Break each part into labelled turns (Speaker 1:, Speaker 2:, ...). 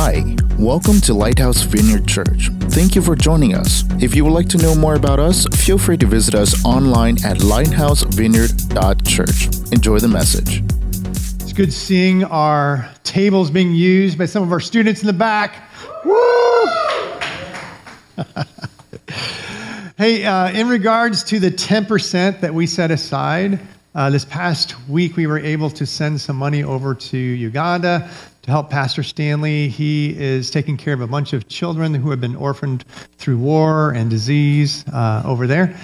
Speaker 1: Hi, welcome to Lighthouse Vineyard Church. Thank you for joining us. If you would like to know more about us, feel free to visit us online at lighthousevineyard.church. Enjoy the message.
Speaker 2: It's good seeing our tables being used by some of our students in the back. Woo! hey, uh, in regards to the 10% that we set aside, uh, this past week we were able to send some money over to Uganda to help Pastor Stanley. He is taking care of a bunch of children who have been orphaned through war and disease uh, over there.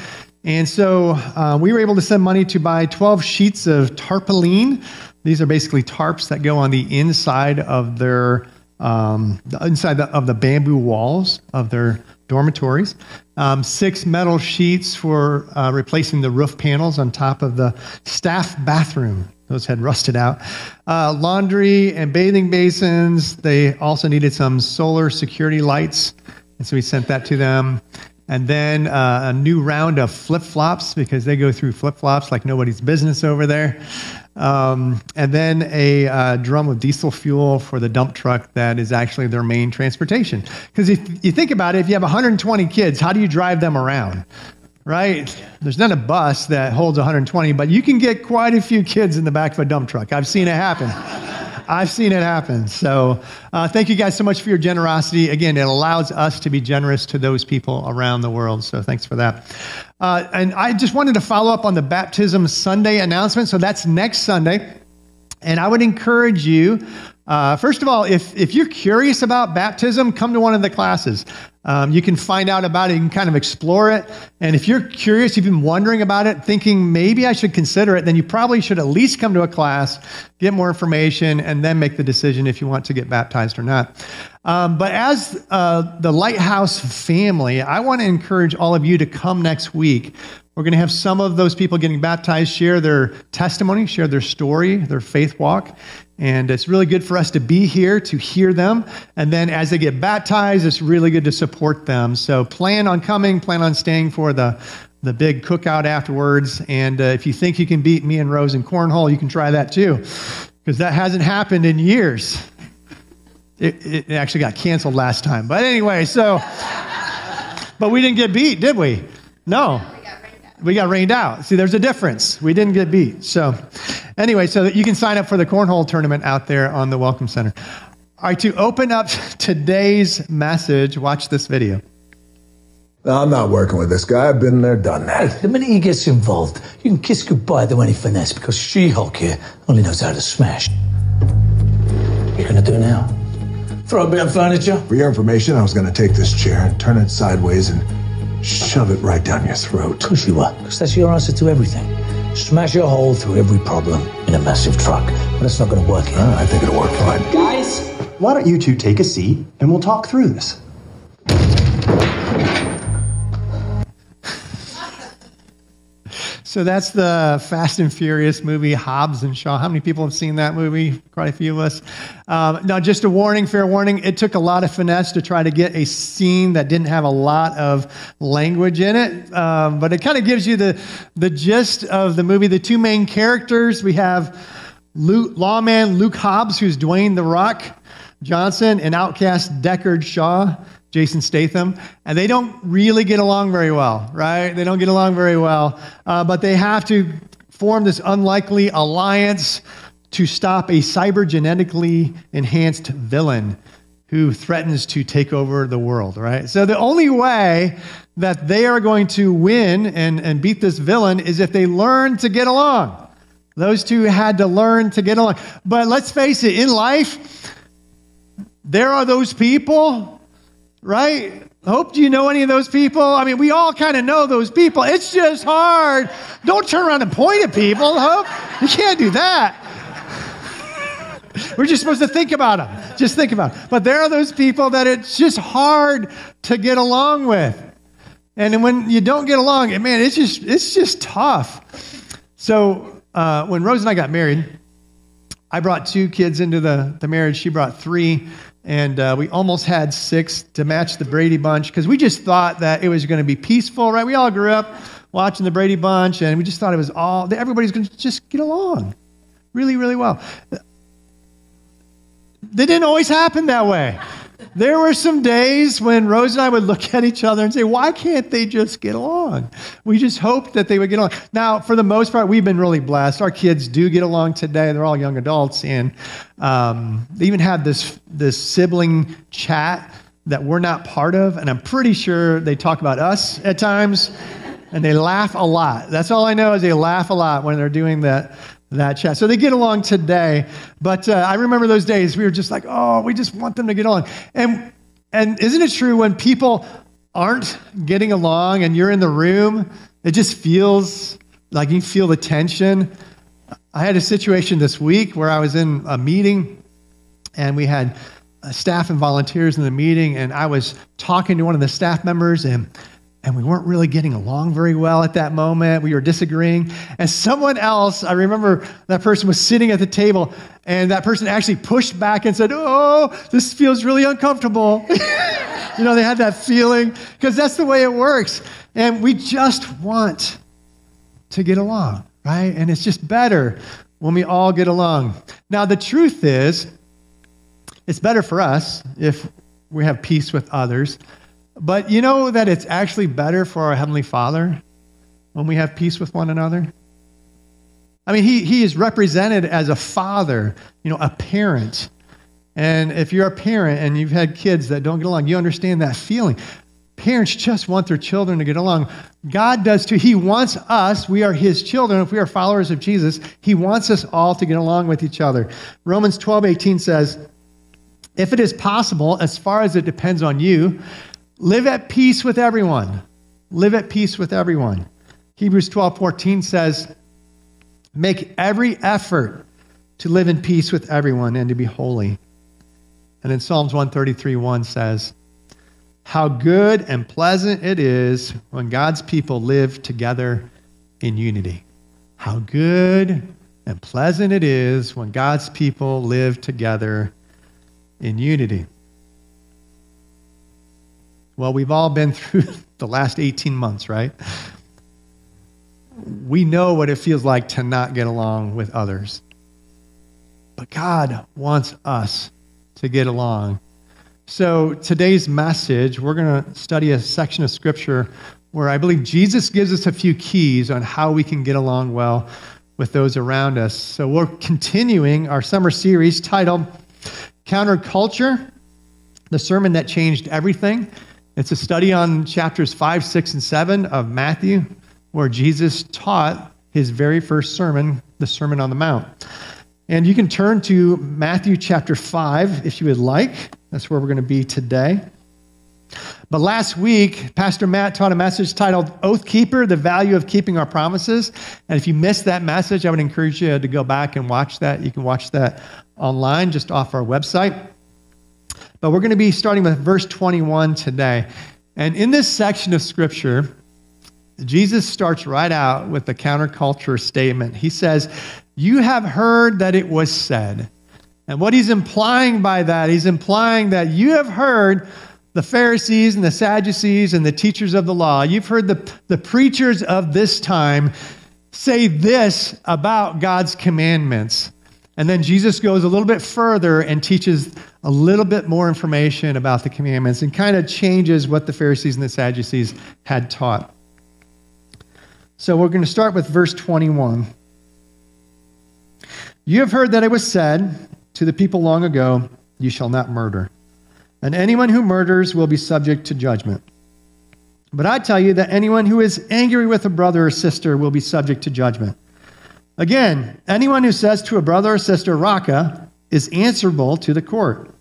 Speaker 2: And so uh, we were able to send money to buy 12 sheets of tarpaulin. These are basically tarps that go on the inside of their um, the inside the, of the bamboo walls of their dormitories. Um, six metal sheets for uh, replacing the roof panels on top of the staff bathroom. Those had rusted out. Uh, laundry and bathing basins. They also needed some solar security lights. And so we sent that to them. And then uh, a new round of flip flops because they go through flip flops like nobody's business over there. Um, and then a uh, drum of diesel fuel for the dump truck that is actually their main transportation. Because if you think about it, if you have 120 kids, how do you drive them around? Right? There's not a bus that holds 120, but you can get quite a few kids in the back of a dump truck. I've seen it happen. I've seen it happen. So, uh, thank you guys so much for your generosity. Again, it allows us to be generous to those people around the world. So, thanks for that. Uh, and I just wanted to follow up on the Baptism Sunday announcement. So, that's next Sunday. And I would encourage you, uh, first of all, if, if you're curious about baptism, come to one of the classes. Um, you can find out about it, you can kind of explore it. And if you're curious, you've been wondering about it, thinking maybe I should consider it, then you probably should at least come to a class, get more information, and then make the decision if you want to get baptized or not. Um, but as uh, the Lighthouse family, I want to encourage all of you to come next week. We're going to have some of those people getting baptized share their testimony, share their story, their faith walk. And it's really good for us to be here to hear them. And then as they get baptized, it's really good to support them. So plan on coming, plan on staying for the, the big cookout afterwards. And uh, if you think you can beat me and Rose in cornhole, you can try that too, because that hasn't happened in years. It, it actually got canceled last time. But anyway, so, but we didn't get beat, did we? No we got rained out. See, there's a difference. We didn't get beat. So, anyway, so that you can sign up for the cornhole tournament out there on the Welcome Center. All right, to open up today's message, watch this video.
Speaker 3: No, I'm not working with this guy. I've been there, done that.
Speaker 4: Hey, the minute he gets involved, you can kiss goodbye to any finesse because She-Hulk here only knows how to smash. What are you gonna do now? Throw a bit of furniture?
Speaker 3: For your information, I was going to take this chair and turn it sideways and shove it right down your throat.
Speaker 4: Of course you are, because that's your answer to everything. Smash a hole through every problem in a massive truck. But it's not going to work here.
Speaker 3: Uh, I think it'll work fine.
Speaker 5: Guys, why don't you two take a seat and we'll talk through this?
Speaker 2: So that's the Fast and Furious movie, Hobbs and Shaw. How many people have seen that movie? Quite a few of us. Um, now, just a warning, fair warning, it took a lot of finesse to try to get a scene that didn't have a lot of language in it, um, but it kind of gives you the, the gist of the movie. The two main characters we have Luke, lawman Luke Hobbs, who's Dwayne The Rock Johnson, and outcast Deckard Shaw. Jason Statham, and they don't really get along very well, right? They don't get along very well, uh, but they have to form this unlikely alliance to stop a cybergenetically enhanced villain who threatens to take over the world, right? So the only way that they are going to win and, and beat this villain is if they learn to get along. Those two had to learn to get along. But let's face it, in life, there are those people right? Hope do you know any of those people? I mean, we all kind of know those people. It's just hard. Don't turn around and point at people. Hope you can't do that. We're just supposed to think about them. Just think about them. But there are those people that it's just hard to get along with. And when you don't get along, man, it's just it's just tough. So uh, when Rose and I got married, I brought two kids into the, the marriage. She brought three and uh, we almost had six to match the Brady Bunch because we just thought that it was going to be peaceful, right? We all grew up watching the Brady Bunch, and we just thought it was all everybody's going to just get along really, really well. they didn't always happen that way. There were some days when Rose and I would look at each other and say, why can't they just get along? We just hoped that they would get along. Now, for the most part, we've been really blessed. Our kids do get along today. They're all young adults. And um, they even have this, this sibling chat that we're not part of. And I'm pretty sure they talk about us at times and they laugh a lot. That's all I know is they laugh a lot when they're doing that that chat. So they get along today. But uh, I remember those days we were just like, oh, we just want them to get along. And and isn't it true when people aren't getting along and you're in the room, it just feels like you feel the tension. I had a situation this week where I was in a meeting and we had uh, staff and volunteers in the meeting and I was talking to one of the staff members and and we weren't really getting along very well at that moment. We were disagreeing. And someone else, I remember that person was sitting at the table, and that person actually pushed back and said, Oh, this feels really uncomfortable. you know, they had that feeling, because that's the way it works. And we just want to get along, right? And it's just better when we all get along. Now, the truth is, it's better for us if we have peace with others. But you know that it's actually better for our Heavenly Father when we have peace with one another? I mean, he, he is represented as a father, you know, a parent. And if you're a parent and you've had kids that don't get along, you understand that feeling. Parents just want their children to get along. God does too. He wants us, we are His children, if we are followers of Jesus, He wants us all to get along with each other. Romans 12 18 says, If it is possible, as far as it depends on you, Live at peace with everyone. Live at peace with everyone. Hebrews 12 14 says, Make every effort to live in peace with everyone and to be holy. And in Psalms 133 1 says, How good and pleasant it is when God's people live together in unity. How good and pleasant it is when God's people live together in unity. Well, we've all been through the last 18 months, right? We know what it feels like to not get along with others. But God wants us to get along. So, today's message, we're going to study a section of scripture where I believe Jesus gives us a few keys on how we can get along well with those around us. So, we're continuing our summer series titled Counterculture, the sermon that changed everything. It's a study on chapters 5, 6, and 7 of Matthew, where Jesus taught his very first sermon, the Sermon on the Mount. And you can turn to Matthew chapter 5 if you would like. That's where we're going to be today. But last week, Pastor Matt taught a message titled Oath Keeper, the value of keeping our promises. And if you missed that message, I would encourage you to go back and watch that. You can watch that online just off our website. But we're going to be starting with verse 21 today. And in this section of scripture, Jesus starts right out with the counterculture statement. He says, You have heard that it was said. And what he's implying by that, he's implying that you have heard the Pharisees and the Sadducees and the teachers of the law, you've heard the, the preachers of this time say this about God's commandments. And then Jesus goes a little bit further and teaches a little bit more information about the commandments and kind of changes what the Pharisees and the Sadducees had taught. So we're going to start with verse 21. You have heard that it was said to the people long ago, You shall not murder, and anyone who murders will be subject to judgment. But I tell you that anyone who is angry with a brother or sister will be subject to judgment. Again, anyone who says to a brother or sister, Raca, is answerable to the court.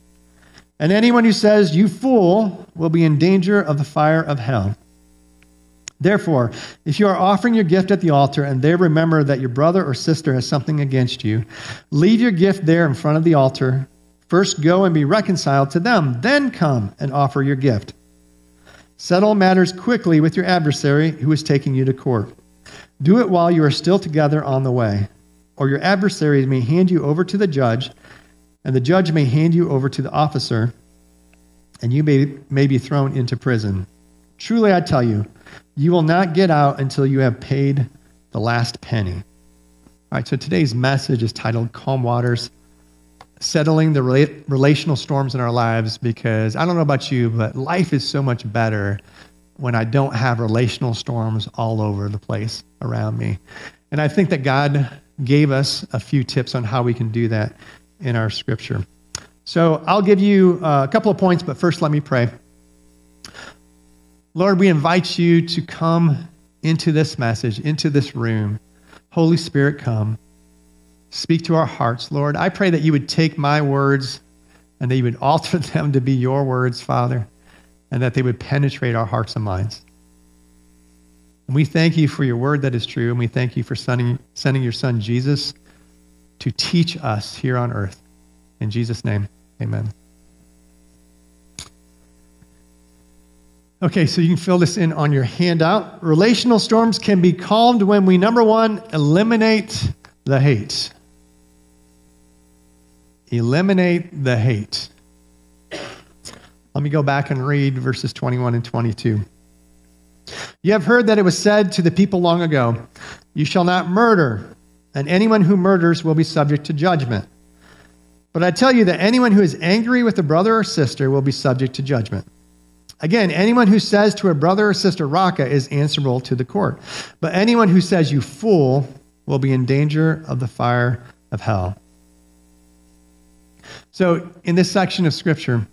Speaker 2: And anyone who says, You fool, will be in danger of the fire of hell. Therefore, if you are offering your gift at the altar and there remember that your brother or sister has something against you, leave your gift there in front of the altar. First go and be reconciled to them, then come and offer your gift. Settle matters quickly with your adversary who is taking you to court. Do it while you are still together on the way, or your adversary may hand you over to the judge, and the judge may hand you over to the officer, and you may, may be thrown into prison. Truly, I tell you, you will not get out until you have paid the last penny. All right, so today's message is titled Calm Waters settling the rela- relational storms in our lives because I don't know about you, but life is so much better when I don't have relational storms all over the place around me. And I think that God gave us a few tips on how we can do that in our scripture. So I'll give you uh, a couple of points, but first let me pray. Lord, we invite you to come into this message, into this room. Holy Spirit, come. Speak to our hearts, Lord. I pray that you would take my words and that you would alter them to be your words, Father, and that they would penetrate our hearts and minds. And we thank you for your word that is true, and we thank you for sending, sending your son Jesus to teach us here on earth. In Jesus' name, amen. Okay, so you can fill this in on your handout. Relational storms can be calmed when we, number one, eliminate the hate. Eliminate the hate. Let me go back and read verses 21 and 22. You have heard that it was said to the people long ago, You shall not murder, and anyone who murders will be subject to judgment. But I tell you that anyone who is angry with a brother or sister will be subject to judgment. Again, anyone who says to a brother or sister, Raca, is answerable to the court. But anyone who says, You fool, will be in danger of the fire of hell. So, in this section of scripture,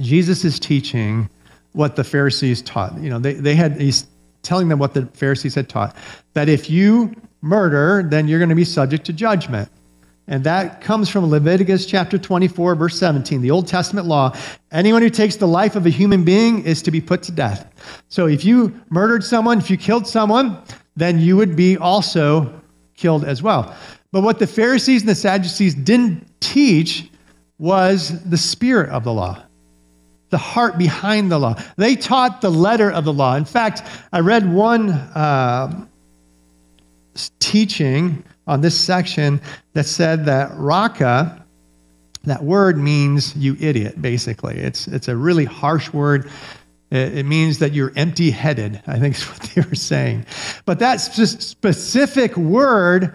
Speaker 2: Jesus is teaching what the Pharisees taught. You know, they, they had, he's telling them what the Pharisees had taught that if you murder, then you're going to be subject to judgment. And that comes from Leviticus chapter 24, verse 17, the Old Testament law. Anyone who takes the life of a human being is to be put to death. So if you murdered someone, if you killed someone, then you would be also killed as well. But what the Pharisees and the Sadducees didn't teach was the spirit of the law, the heart behind the law. They taught the letter of the law. In fact, I read one uh, teaching on this section that said that raca, that word means you idiot, basically. It's, it's a really harsh word. It, means that you're empty headed, I think is what they were saying. But that specific word,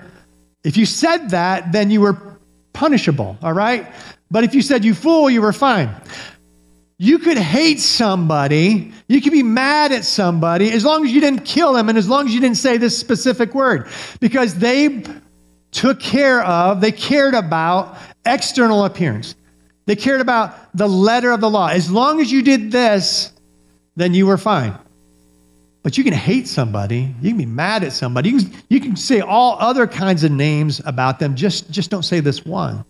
Speaker 2: if you said that, then you were punishable, all right? But if you said you fool, you were fine. You could hate somebody, you could be mad at somebody as long as you didn't kill them and as long as you didn't say this specific word because they took care of, they cared about external appearance. They cared about the letter of the law. As long as you did this, then you were fine. But you can hate somebody, you can be mad at somebody, you can, you can say all other kinds of names about them, just, just don't say this one.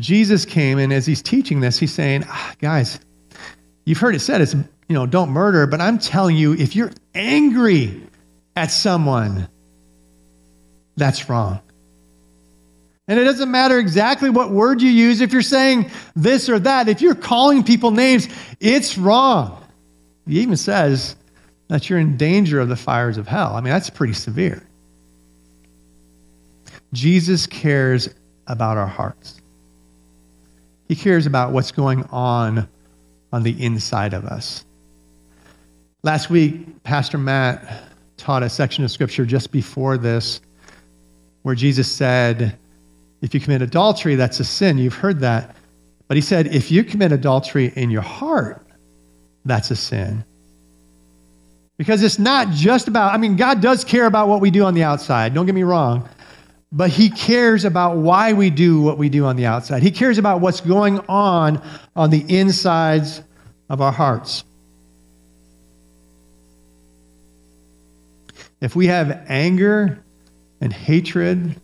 Speaker 2: Jesus came, and as he's teaching this, he's saying, ah, guys, you've heard it said, it's, you know, don't murder, but I'm telling you, if you're angry at someone, that's wrong. And it doesn't matter exactly what word you use, if you're saying this or that, if you're calling people names, it's wrong. He even says that you're in danger of the fires of hell. I mean, that's pretty severe. Jesus cares about our hearts. He cares about what's going on on the inside of us. Last week, Pastor Matt taught a section of scripture just before this where Jesus said, If you commit adultery, that's a sin. You've heard that. But he said, If you commit adultery in your heart, that's a sin. Because it's not just about, I mean, God does care about what we do on the outside. Don't get me wrong but he cares about why we do what we do on the outside. He cares about what's going on on the insides of our hearts. If we have anger and hatred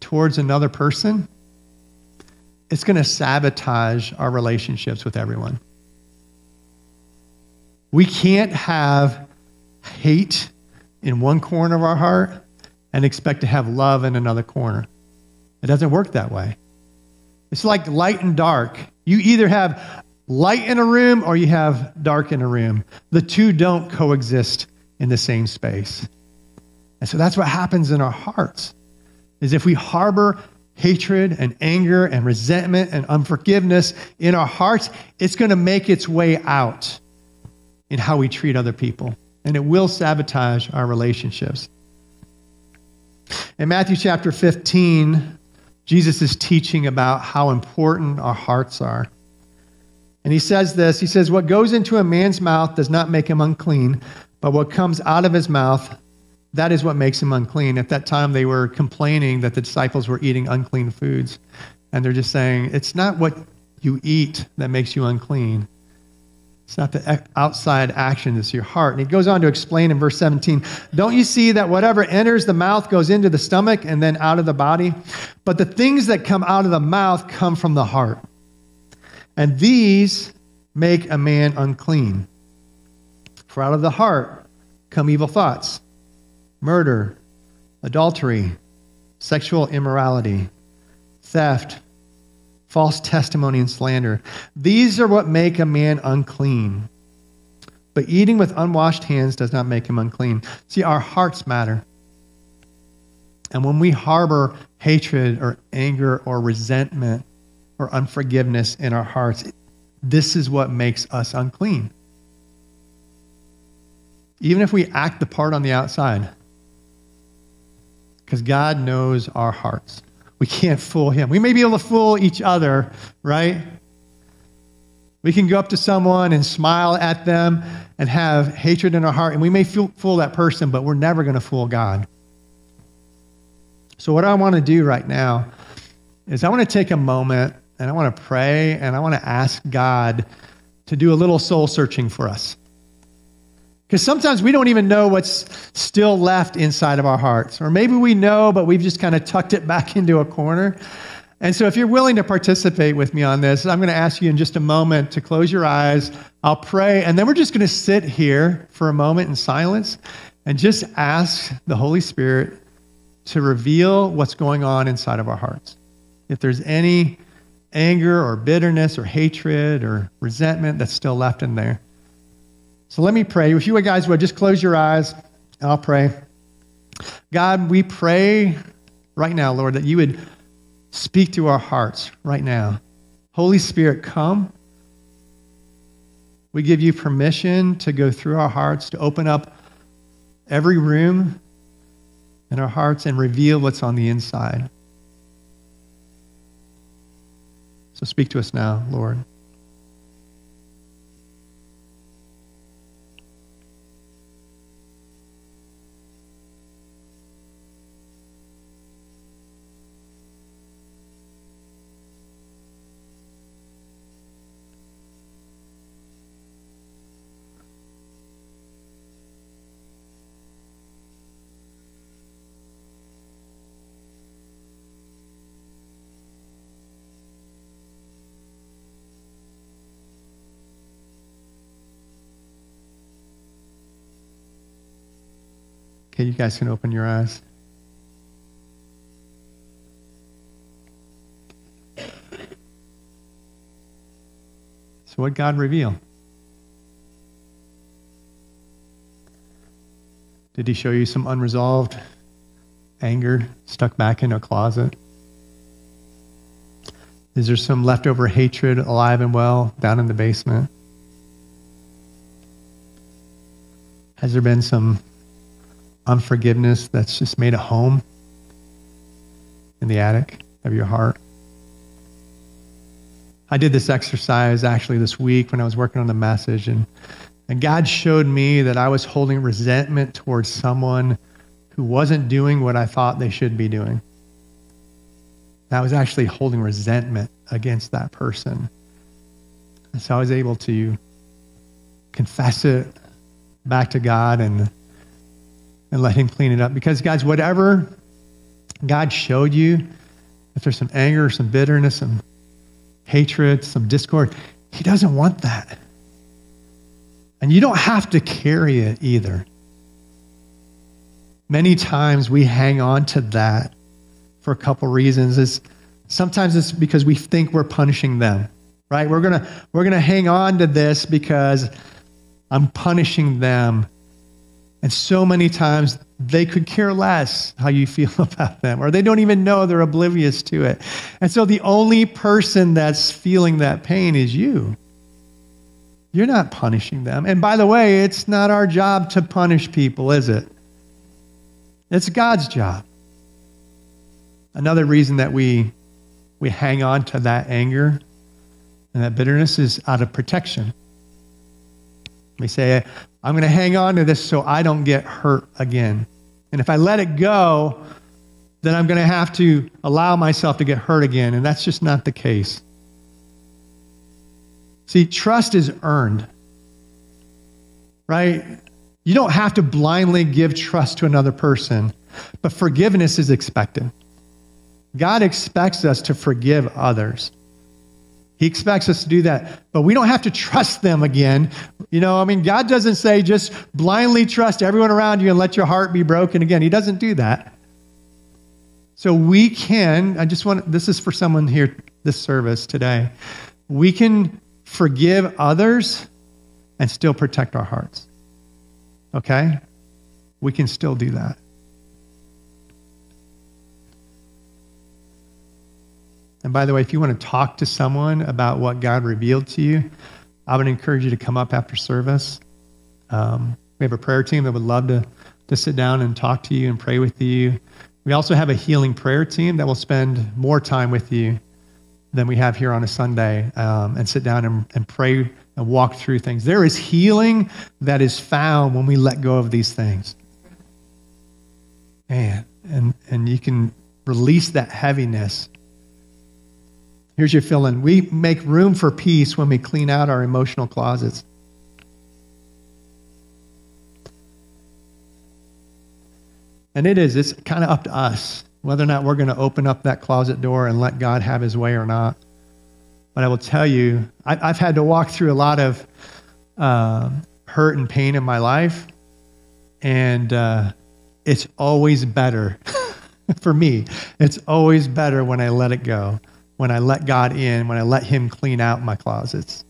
Speaker 2: towards another person, it's going to sabotage our relationships with everyone. We can't have hate in one corner of our heart and expect to have love in another corner. It doesn't work that way. It's like light and dark. You either have light in a room or you have dark in a room. The two don't coexist in the same space. And so that's what happens in our hearts. Is if we harbor hatred and anger and resentment and unforgiveness in our hearts, it's going to make its way out in how we treat other people. And it will sabotage our relationships. In Matthew chapter 15, Jesus is teaching about how important our hearts are. And he says this He says, What goes into a man's mouth does not make him unclean, but what comes out of his mouth, that is what makes him unclean. At that time, they were complaining that the disciples were eating unclean foods. And they're just saying, It's not what you eat that makes you unclean. It's not the outside action, it's your heart. And he goes on to explain in verse 17 Don't you see that whatever enters the mouth goes into the stomach and then out of the body? But the things that come out of the mouth come from the heart. And these make a man unclean. For out of the heart come evil thoughts, murder, adultery, sexual immorality, theft false testimony and slander. These are what make a man unclean. But eating with unwashed hands does not make him unclean. See, our hearts matter. And when we harbor hatred or anger or resentment or unforgiveness in our hearts, this is what makes us unclean. Even if we act the part on the outside, because God knows our hearts. We can't fool him. We may be able to fool each other, right? We can go up to someone and smile at them and have hatred in our heart, and we may fool that person, but we're never going to fool God. So, what I want to do right now is I want to take a moment and I want to pray and I want to ask God to do a little soul searching for us. Because sometimes we don't even know what's still left inside of our hearts. Or maybe we know, but we've just kind of tucked it back into a corner. And so, if you're willing to participate with me on this, I'm going to ask you in just a moment to close your eyes. I'll pray, and then we're just going to sit here for a moment in silence and just ask the Holy Spirit to reveal what's going on inside of our hearts. If there's any anger or bitterness or hatred or resentment that's still left in there. So let me pray. If you guys would just close your eyes, and I'll pray. God, we pray right now, Lord, that you would speak to our hearts right now. Holy Spirit, come. We give you permission to go through our hearts, to open up every room in our hearts and reveal what's on the inside. So speak to us now, Lord. Okay, you guys can open your eyes. So, what God reveal? Did he show you some unresolved anger stuck back in a closet? Is there some leftover hatred alive and well down in the basement? Has there been some unforgiveness that's just made a home in the attic of your heart. I did this exercise actually this week when I was working on the message, and, and God showed me that I was holding resentment towards someone who wasn't doing what I thought they should be doing. I was actually holding resentment against that person. And so I was able to confess it back to God and and let Him clean it up. Because, guys, whatever God showed you, if there's some anger, some bitterness, some hatred, some discord, He doesn't want that. And you don't have to carry it either. Many times we hang on to that for a couple reasons. It's, sometimes it's because we think we're punishing them, right? We're gonna we're gonna hang on to this because I'm punishing them and so many times they could care less how you feel about them, or they don't even know they're oblivious to it. And so the only person that's feeling that pain is you. You're not punishing them. And by the way, it's not our job to punish people, is it? It's God's job. Another reason that we we hang on to that anger and that bitterness is out of protection. We say, I'm going to hang on to this so I don't get hurt again. And if I let it go, then I'm going to have to allow myself to get hurt again. And that's just not the case. See, trust is earned, right? You don't have to blindly give trust to another person, but forgiveness is expected. God expects us to forgive others. He expects us to do that, but we don't have to trust them again. You know, I mean, God doesn't say just blindly trust everyone around you and let your heart be broken again. He doesn't do that. So we can, I just want, this is for someone here, this service today. We can forgive others and still protect our hearts. Okay? We can still do that. And by the way, if you want to talk to someone about what God revealed to you, I would encourage you to come up after service. Um, we have a prayer team that would love to, to sit down and talk to you and pray with you. We also have a healing prayer team that will spend more time with you than we have here on a Sunday um, and sit down and, and pray and walk through things. There is healing that is found when we let go of these things. Man, and, and you can release that heaviness Here's your fill in. We make room for peace when we clean out our emotional closets. And it is, it's kind of up to us whether or not we're going to open up that closet door and let God have his way or not. But I will tell you, I, have had to walk through a lot of uh, hurt and pain in my life. And uh, it's always better for me. It's always better when I let it go when I let God in, when I let Him clean out my closets.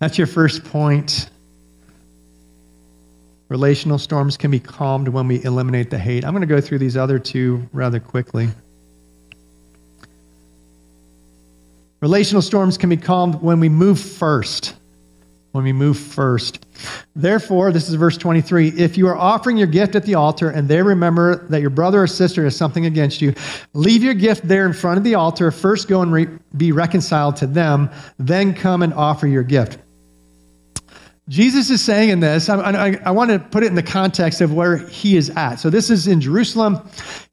Speaker 2: That's your first point. Relational storms can be calmed when we eliminate the hate. I'm going to go through these other two rather quickly. Relational storms can be calmed when we move first when we move first. Therefore, this is verse 23 if you are offering your gift at the altar and they remember that your brother or sister has something against you, leave your gift there in front of the altar. First go and re- be reconciled to them, then come and offer your gift. Jesus is saying in this, I, I, I, want to put it in the context of where he is at. So, this is in Jerusalem.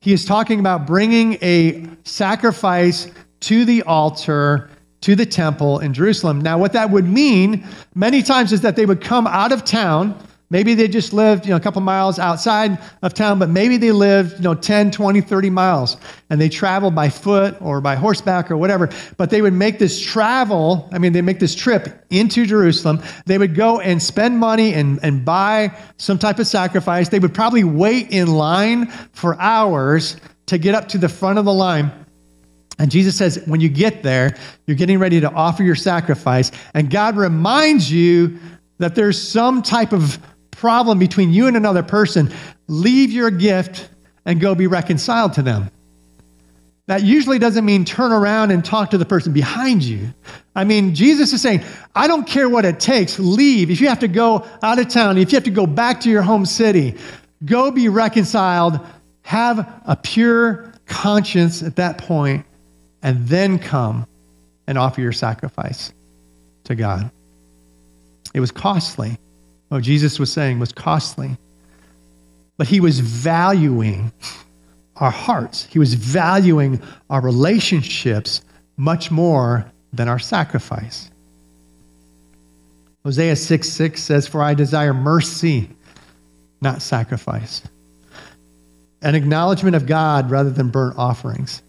Speaker 2: He is talking about bringing a sacrifice to the altar to the temple in Jerusalem. Now, what that would mean many times is that they would come out of town. Maybe they just lived, you know, a couple miles outside of town, but maybe they lived, you know, 10, 20, 30 miles and they traveled by foot or by horseback or whatever. But they would make this travel, I mean, they make this trip into Jerusalem. They would go and spend money and, and buy some type of sacrifice. They would probably wait in line for hours to get up to the front of the line and Jesus says, when you get there, you're getting ready to offer your sacrifice, and God reminds you that there's some type of problem between you and another person. Leave your gift and go be reconciled to them. That usually doesn't mean turn around and talk to the person behind you. I mean, Jesus is saying, I don't care what it takes, leave. If you have to go out of town, if you have to go back to your home city, go be reconciled, have a pure conscience at that point, and then come and offer your sacrifice to God. It was costly. What Jesus was saying was costly. But he was valuing our hearts, he was valuing our relationships much more than our sacrifice. Hosea 6 6 says, For I desire mercy, not sacrifice. An acknowledgement of God rather than burnt offerings.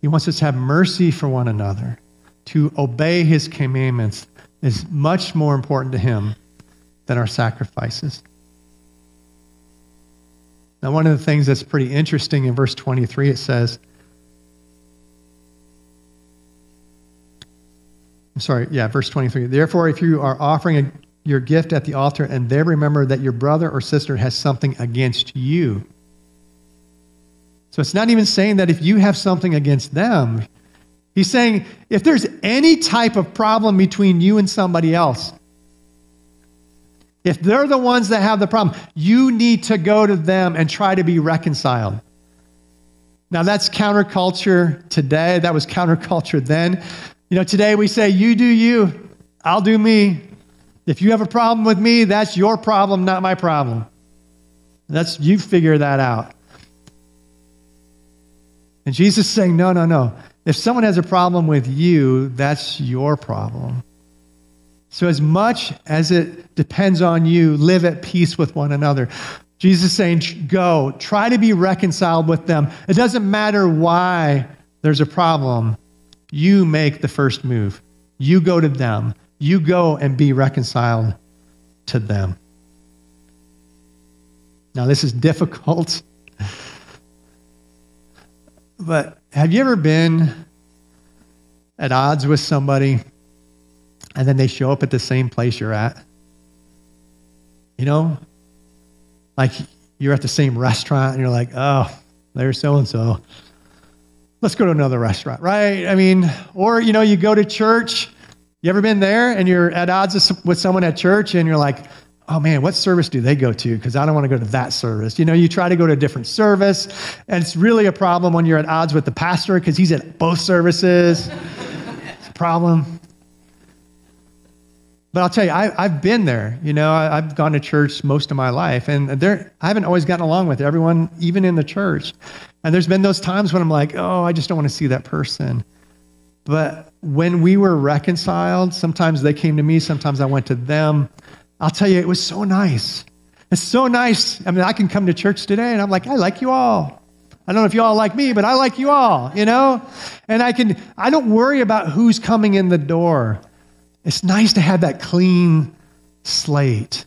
Speaker 2: He wants us to have mercy for one another. To obey his commandments is much more important to him than our sacrifices. Now, one of the things that's pretty interesting in verse 23, it says, I'm sorry, yeah, verse 23. Therefore, if you are offering a, your gift at the altar and there remember that your brother or sister has something against you, so it's not even saying that if you have something against them, he's saying if there's any type of problem between you and somebody else, if they're the ones that have the problem, you need to go to them and try to be reconciled. Now, that's counterculture today. That was counterculture then. You know, today we say, You do you, I'll do me. If you have a problem with me, that's your problem, not my problem. That's you figure that out. And Jesus is saying, No, no, no. If someone has a problem with you, that's your problem. So, as much as it depends on you, live at peace with one another. Jesus is saying, Go, try to be reconciled with them. It doesn't matter why there's a problem. You make the first move. You go to them. You go and be reconciled to them. Now, this is difficult. But have you ever been at odds with somebody and then they show up at the same place you're at? You know, like you're at the same restaurant and you're like, oh, there's so and so. Let's go to another restaurant, right? I mean, or, you know, you go to church. You ever been there and you're at odds with someone at church and you're like, oh man, what service do they go to? Because I don't want to go to that service. You know, you try to go to a different service, and it's really a problem when you're at odds with the pastor because he's at both services. it's a problem. But I'll tell you, I, have been there. You know, I, have gone to church most of my life, and there, I haven't always gotten along with everyone, even in the church. And there's been those times when I'm like, oh, I just don't want to see that person. But when we were reconciled, sometimes they came to me, sometimes I went to them. I'll tell you, it was so nice. It's so nice. I mean, I can come to church today and I'm like, I like you all. I don't know if you all like me, but I like you all, you know? And I can, I don't worry about who's coming in the door. It's nice to have that clean slate.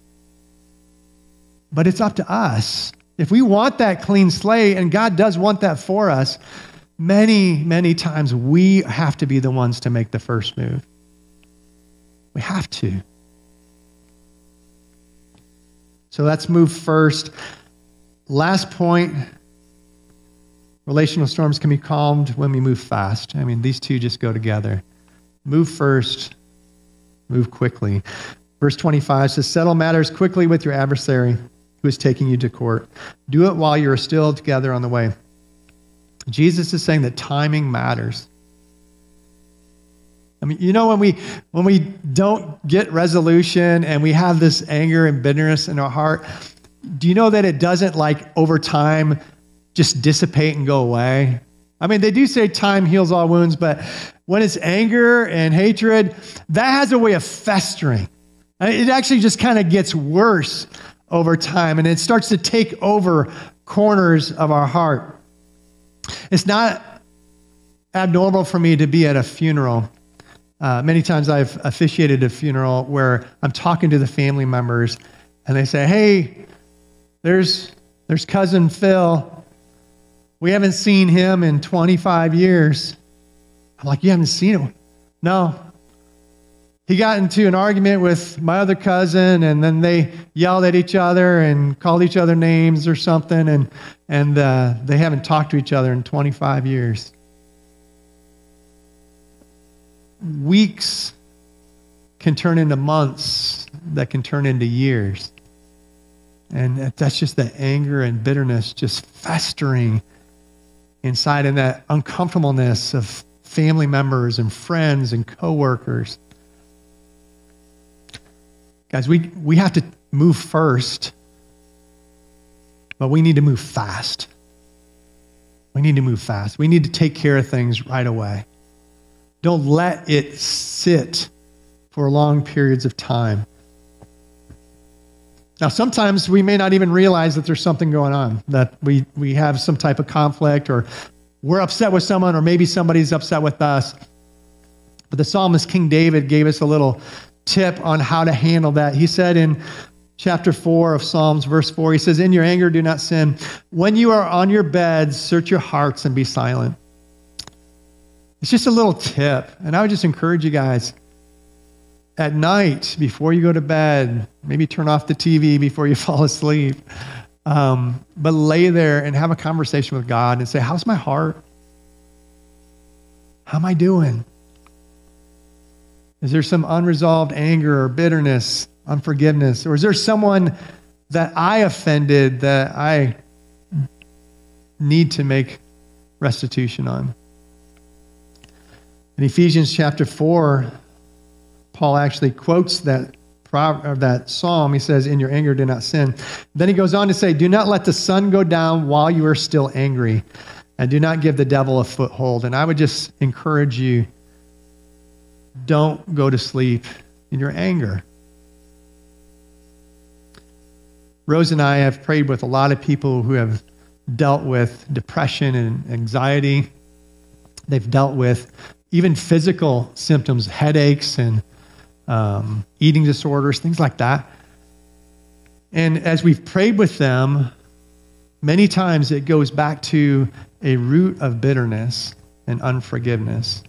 Speaker 2: But it's up to us. If we want that clean slate, and God does want that for us, many, many times we have to be the ones to make the first move. We have to. So let's move first. Last point relational storms can be calmed when we move fast. I mean, these two just go together. Move first, move quickly. Verse 25 says, Settle matters quickly with your adversary who is taking you to court. Do it while you are still together on the way. Jesus is saying that timing matters. I mean, you know, when we when we don't get resolution and we have this anger and bitterness in our heart, do you know that it doesn't like over time just dissipate and go away? I mean, they do say time heals all wounds, but when it's anger and hatred, that has a way of festering. It actually just kind of gets worse over time and it starts to take over corners of our heart. It's not abnormal for me to be at a funeral uh, many times I've officiated a funeral where I'm talking to the family members and they say, Hey, there's, there's cousin Phil. We haven't seen him in 25 years. I'm like, You haven't seen him? No. He got into an argument with my other cousin, and then they yelled at each other and called each other names or something, and, and uh, they haven't talked to each other in 25 years weeks can turn into months that can turn into years. And that's just the anger and bitterness just festering inside and that uncomfortableness of family members and friends and coworkers. Guys, we, we have to move first, but we need to move fast. We need to move fast. We need to take care of things right away. Don't let it sit for long periods of time. Now, sometimes we may not even realize that there's something going on, that we, we have some type of conflict, or we're upset with someone, or maybe somebody's upset with us. But the psalmist King David gave us a little tip on how to handle that. He said in chapter 4 of Psalms, verse 4, he says, In your anger, do not sin. When you are on your beds, search your hearts and be silent. It's just a little tip. And I would just encourage you guys at night before you go to bed, maybe turn off the TV before you fall asleep. Um, but lay there and have a conversation with God and say, How's my heart? How am I doing? Is there some unresolved anger or bitterness, unforgiveness? Or is there someone that I offended that I need to make restitution on. In Ephesians chapter 4, Paul actually quotes that that psalm. He says, In your anger, do not sin. Then he goes on to say, Do not let the sun go down while you are still angry, and do not give the devil a foothold. And I would just encourage you don't go to sleep in your anger. Rose and I have prayed with a lot of people who have dealt with depression and anxiety. They've dealt with even physical symptoms, headaches and um, eating disorders, things like that. And as we've prayed with them, many times it goes back to a root of bitterness and unforgiveness.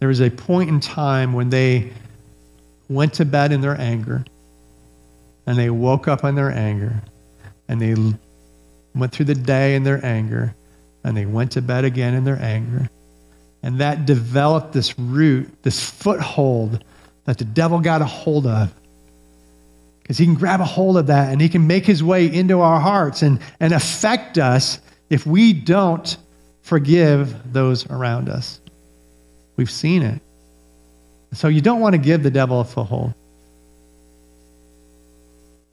Speaker 2: There was a point in time when they went to bed in their anger and they woke up in their anger and they went through the day in their anger and they went to bed again in their anger. And that developed this root, this foothold that the devil got a hold of. Because he can grab a hold of that and he can make his way into our hearts and, and affect us if we don't forgive those around us. We've seen it. So you don't want to give the devil a foothold.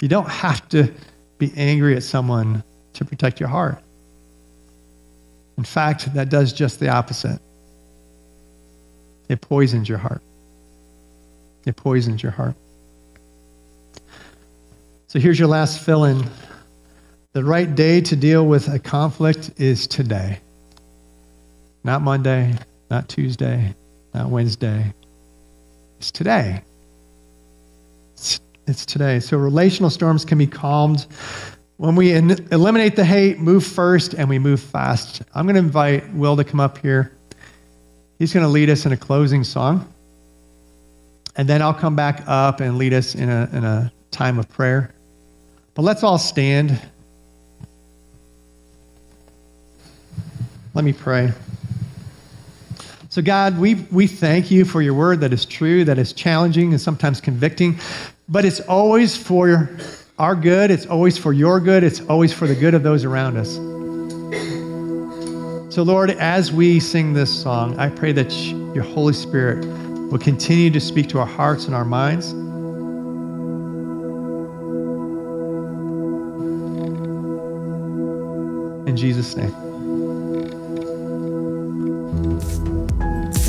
Speaker 2: You don't have to be angry at someone to protect your heart. In fact, that does just the opposite. It poisons your heart. It poisons your heart. So here's your last fill in. The right day to deal with a conflict is today. Not Monday, not Tuesday, not Wednesday. It's today. It's, it's today. So relational storms can be calmed when we in, eliminate the hate, move first, and we move fast. I'm going to invite Will to come up here. He's going to lead us in a closing song. And then I'll come back up and lead us in a, in a time of prayer. But let's all stand. Let me pray. So, God, we, we thank you for your word that is true, that is challenging and sometimes convicting, but it's always for our good, it's always for your good, it's always for the good of those around us. So, Lord, as we sing this song, I pray that your Holy Spirit will continue to speak to our hearts and our minds. In Jesus' name.